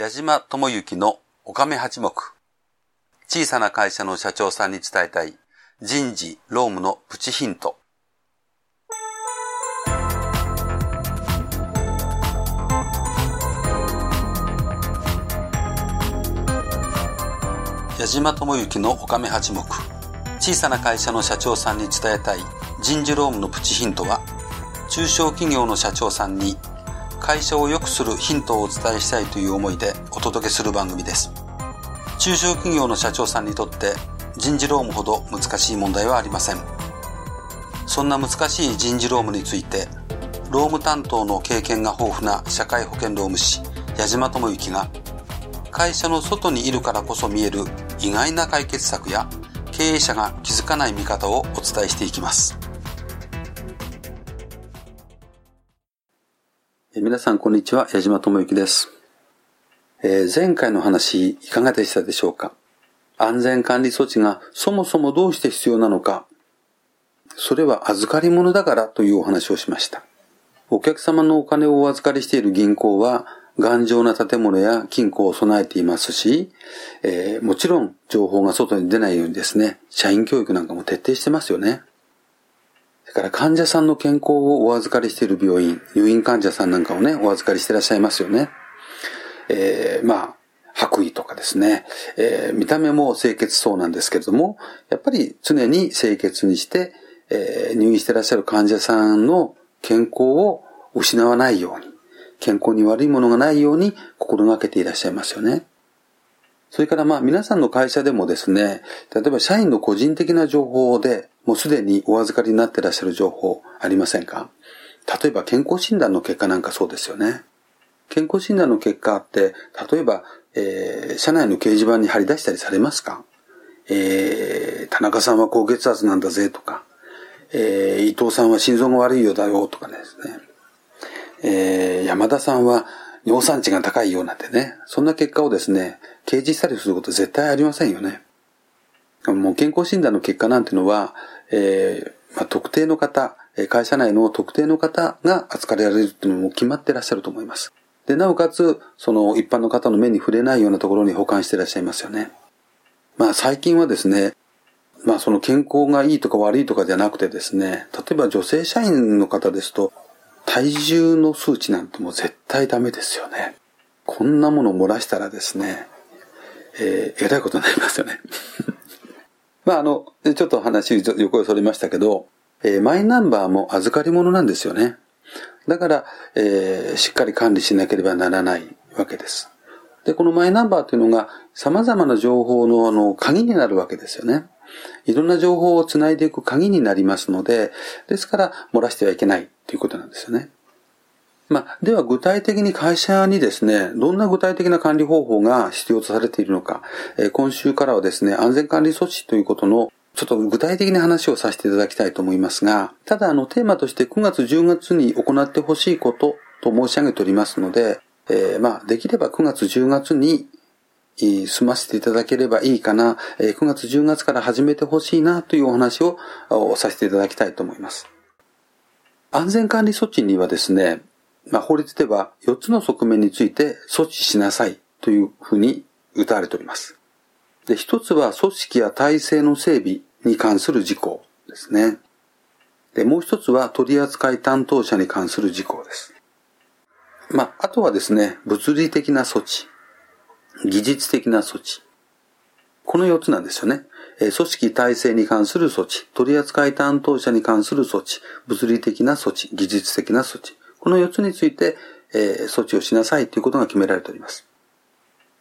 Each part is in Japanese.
矢島智之のおかめ八目。小さな会社の社長さんに伝えたい人事、労務のプチヒント。矢島智之のおかめ八目。小さな会社の社長さんに伝えたい人事労務のプチヒントは、中小企業の社長さんに会社を良くするヒントをお伝えしたいという思いでお届けする番組です。中小企業の社長さんにとって人事労務ほど難しい問題はありません。そんな難しい人事労務について、労務担当の経験が豊富な社会保険労務士、矢島智之が、会社の外にいるからこそ見える意外な解決策や経営者が気づかない見方をお伝えしていきます。皆さんこんにちは、矢島智之です。えー、前回の話、いかがでしたでしょうか？安全管理措置がそもそもどうして必要なのか、それは預かり物だからというお話をしました。お客様のお金をお預かりしている銀行は、頑丈な建物や金庫を備えていますし、えー、もちろん情報が外に出ないようにですね、社員教育なんかも徹底してますよね。それから患者さんの健康をお預かりしている病院、入院患者さんなんかをね、お預かりしていらっしゃいますよね。えー、まあ、白衣とかですね、えー、見た目も清潔そうなんですけれども、やっぱり常に清潔にして、えー、入院していらっしゃる患者さんの健康を失わないように、健康に悪いものがないように心がけていらっしゃいますよね。それからまあ皆さんの会社でもですね、例えば社員の個人的な情報でもうすでにお預かりになってらっしゃる情報ありませんか？例えば健康診断の結果なんかそうですよね。健康診断の結果って、例えば、えー、社内の掲示板に貼り出したりされますか？えー、田中さんは高血圧なんだぜとか、えー、伊藤さんは心臓が悪いよだよとかですね。えー、山田さんは尿酸値が高いようなんてね、そんな結果をですね、掲示したりすること絶対ありませんよね。もう健康診断の結果なんていうのは、えーまあ、特定の方、会社内の特定の方が扱われるというのも決まってらっしゃると思います。で、なおかつ、その一般の方の目に触れないようなところに保管してらっしゃいますよね。まあ最近はですね、まあその健康がいいとか悪いとかじゃなくてですね、例えば女性社員の方ですと、体重の数値なんてもう絶対ダメですよね。こんなもの漏らしたらですね、えー、えらいことになりますよね。まああの、ちょっと話横へそれましたけど、えー、マイナンバーも預かり物なんですよね。だから、えー、しっかり管理しなければならないわけです。で、このマイナンバーというのが様々な情報のあの鍵になるわけですよね。いろんな情報をつないでいく鍵になりますので、ですから漏らしてはいけないということなんですよね。まあ、では具体的に会社にですね、どんな具体的な管理方法が必要とされているのか、えー、今週からはですね、安全管理措置ということのちょっと具体的な話をさせていただきたいと思いますが、ただあのテーマとして9月10月に行ってほしいことと申し上げておりますので、えー、まあできれば9月10月に済ませていただければいいかな、9月10月から始めてほしいなというお話をさせていただきたいと思います。安全管理措置にはですね、まあ、法律では4つの側面について措置しなさいというふうに謳われております。で、一つは組織や体制の整備に関する事項ですね。で、もう一つは取扱担当者に関する事項です。まあ、あとはですね、物理的な措置、技術的な措置。この4つなんですよね。組織体制に関する措置、取扱担当者に関する措置、物理的な措置、技術的な措置。この4つについて、え措置をしなさいということが決められております。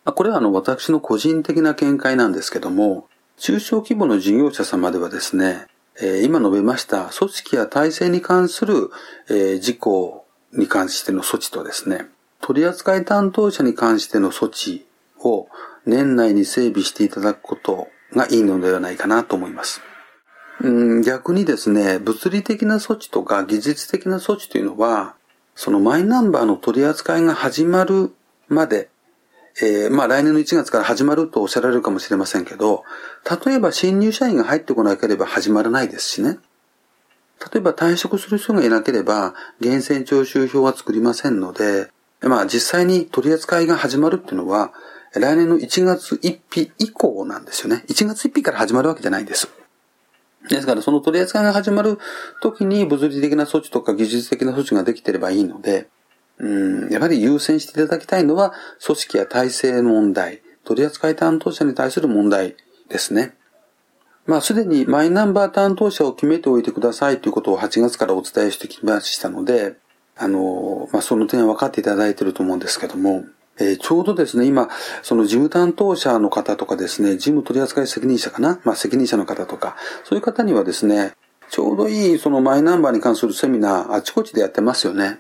これはあの私の個人的な見解なんですけども、中小規模の事業者様ではですね、今述べました組織や体制に関する事項に関しての措置とですね、取扱担当者に関しての措置を年内に整備していただくことがいいのではないかなと思います。逆にですね、物理的な措置とか技術的な措置というのは、そのマイナンバーの取り扱いが始まるまでえー、まあ来年の1月から始まるとおっしゃられるかもしれませんけど、例えば新入社員が入ってこなければ始まらないですしね。例えば退職する人がいなければ、源泉徴収票は作りませんので、まあ実際に取り扱いが始まるっていうのは、来年の1月1日以降なんですよね。1月1日から始まるわけじゃないんです。ですから、その取り扱いが始まる時に物理的な措置とか技術的な措置ができてればいいので、うん、やはり優先していただきたいのは、組織や体制の問題、取扱担当者に対する問題ですね。まあ、すでにマイナンバー担当者を決めておいてくださいということを8月からお伝えしてきましたので、あの、まあ、その点は分かっていただいていると思うんですけども、えー、ちょうどですね、今、その事務担当者の方とかですね、事務取扱責任者かな？まあ、責任者の方とか、そういう方にはですね、ちょうどいいそのマイナンバーに関するセミナー、あちこちでやってますよね。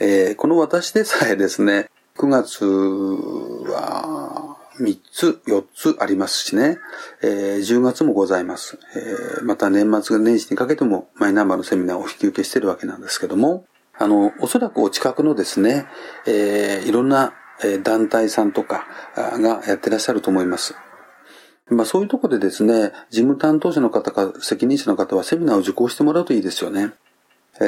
えー、この私でさえですね、9月は3つ、4つありますしね、えー、10月もございます。えー、また年末年始にかけてもマイナンバーのセミナーを引き受けしてるわけなんですけども、あの、おそらくお近くのですね、えー、いろんな団体さんとかがやってらっしゃると思います。まあそういうとこでですね、事務担当者の方か責任者の方はセミナーを受講してもらうといいですよね。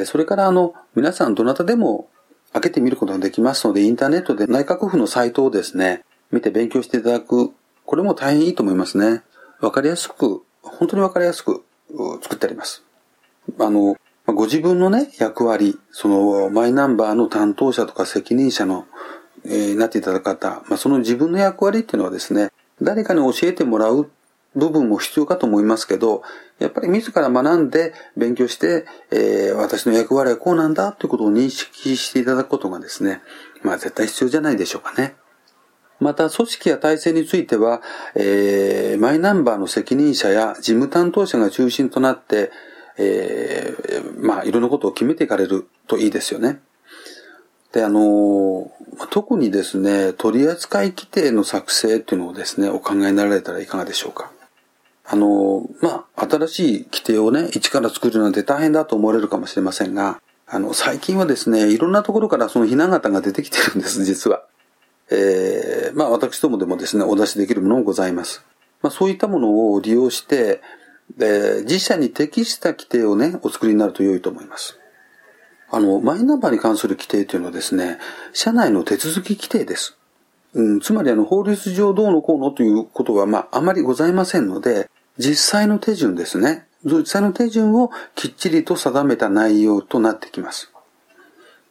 それからあの、皆さんどなたでも開けてみることができますので、インターネットで内閣府のサイトをですね、見て勉強していただく。これも大変いいと思いますね。わかりやすく、本当にわかりやすく作ってあります。あの、ご自分のね、役割、そのマイナンバーの担当者とか責任者のえー、なっていただく方、まあ、その自分の役割っていうのはですね、誰かに教えてもらう部分も必要かと思いますけど、やっぱり自ら学んで勉強して、えー、私の役割はこうなんだということを認識していただくことがですね、まあ絶対必要じゃないでしょうかね。また、組織や体制については、えー、マイナンバーの責任者や事務担当者が中心となって、えー、まあ、いろんなことを決めていかれるといいですよね。で、あの、特にですね、取扱規定の作成っていうのをですね、お考えになられたらいかがでしょうか。あの、まあ、新しい規定をね、一から作るなんて大変だと思われるかもしれませんが、あの、最近はですね、いろんなところからそのひな形が出てきてるんです、実は。えー、まあ、私どもでもですね、お出しできるものもございます。まあ、そういったものを利用して、えー、自社に適した規定をね、お作りになると良いと思います。あの、マイナンバーに関する規定というのはですね、社内の手続き規定です。うん、つまりあの、法律上どうのこうのということは、まあ、あまりございませんので、実際の手順ですね。実際の手順をきっちりと定めた内容となってきます。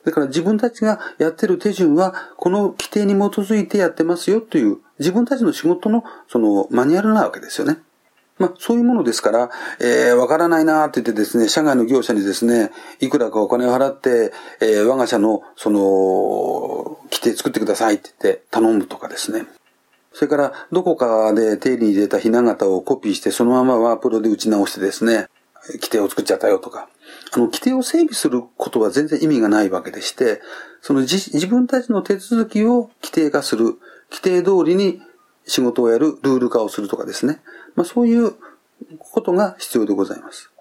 だから自分たちがやってる手順は、この規定に基づいてやってますよという、自分たちの仕事のそのマニュアルなわけですよね。まあ、そういうものですから、えー、わからないなって言ってですね、社外の業者にですね、いくらかお金を払って、えー、我が社の、その、規定作ってくださいって言って頼むとかですね。それから、どこかで手に入れたひな形をコピーして、そのままワープロで打ち直してですね、規定を作っちゃったよとか。あの、規定を整備することは全然意味がないわけでして、その自分たちの手続きを規定化する、規定通りに仕事をやる、ルール化をするとかですね。まあそういうことが必要でございます。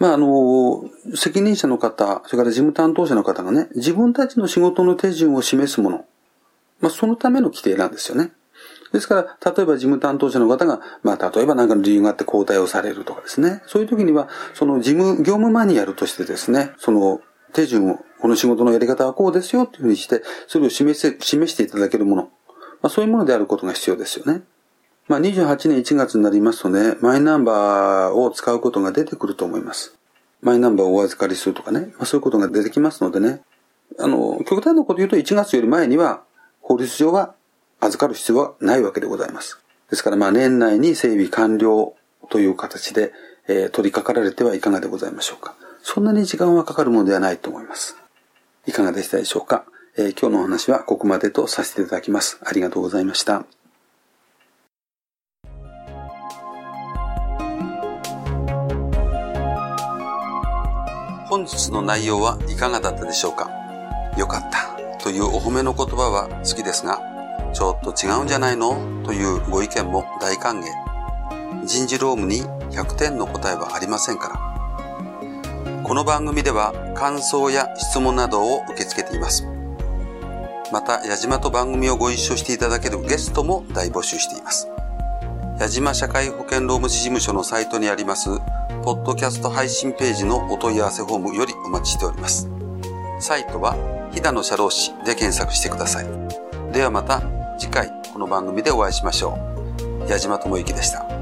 まああの、責任者の方、それから事務担当者の方がね、自分たちの仕事の手順を示すもの。まあそのための規定なんですよね。ですから、例えば事務担当者の方が、まあ、例えば何かの理由があって交代をされるとかですね。そういう時には、その事務、業務マニュアルとしてですね、その手順を、この仕事のやり方はこうですよっていうふうにして、それを示せ、示していただけるもの。まあ、そういうものであることが必要ですよね。まあ、28年1月になりますとね、マイナンバーを使うことが出てくると思います。マイナンバーをお預かりするとかね、まあ、そういうことが出てきますのでね、あの、極端なこと言うと1月より前には、法律上は預かる必要はないわけでございます。ですからまあ年内に整備完了という形で、えー、取り掛かられてはいかがでございましょうか。そんなに時間はかかるものではないと思います。いかがでしたでしょうか。えー、今日のお話はここまでとさせていただきます。ありがとうございました。の内容はいかがだったでしょうか？よかったというお褒めの言葉は好きですが、ちょっと違うんじゃないの？というご意見も大歓迎。人事労務に100点の答えはありませんから。この番組では感想や質問などを受け付けています。また、矢島と番組をご一緒していただけるゲストも大募集しています。矢島社会保険労務士事務所のサイトにあります、ポッドキャスト配信ページのお問い合わせフォームよりお待ちしております。サイトは、ひだの社労士で検索してください。ではまた次回この番組でお会いしましょう。矢島智之でした。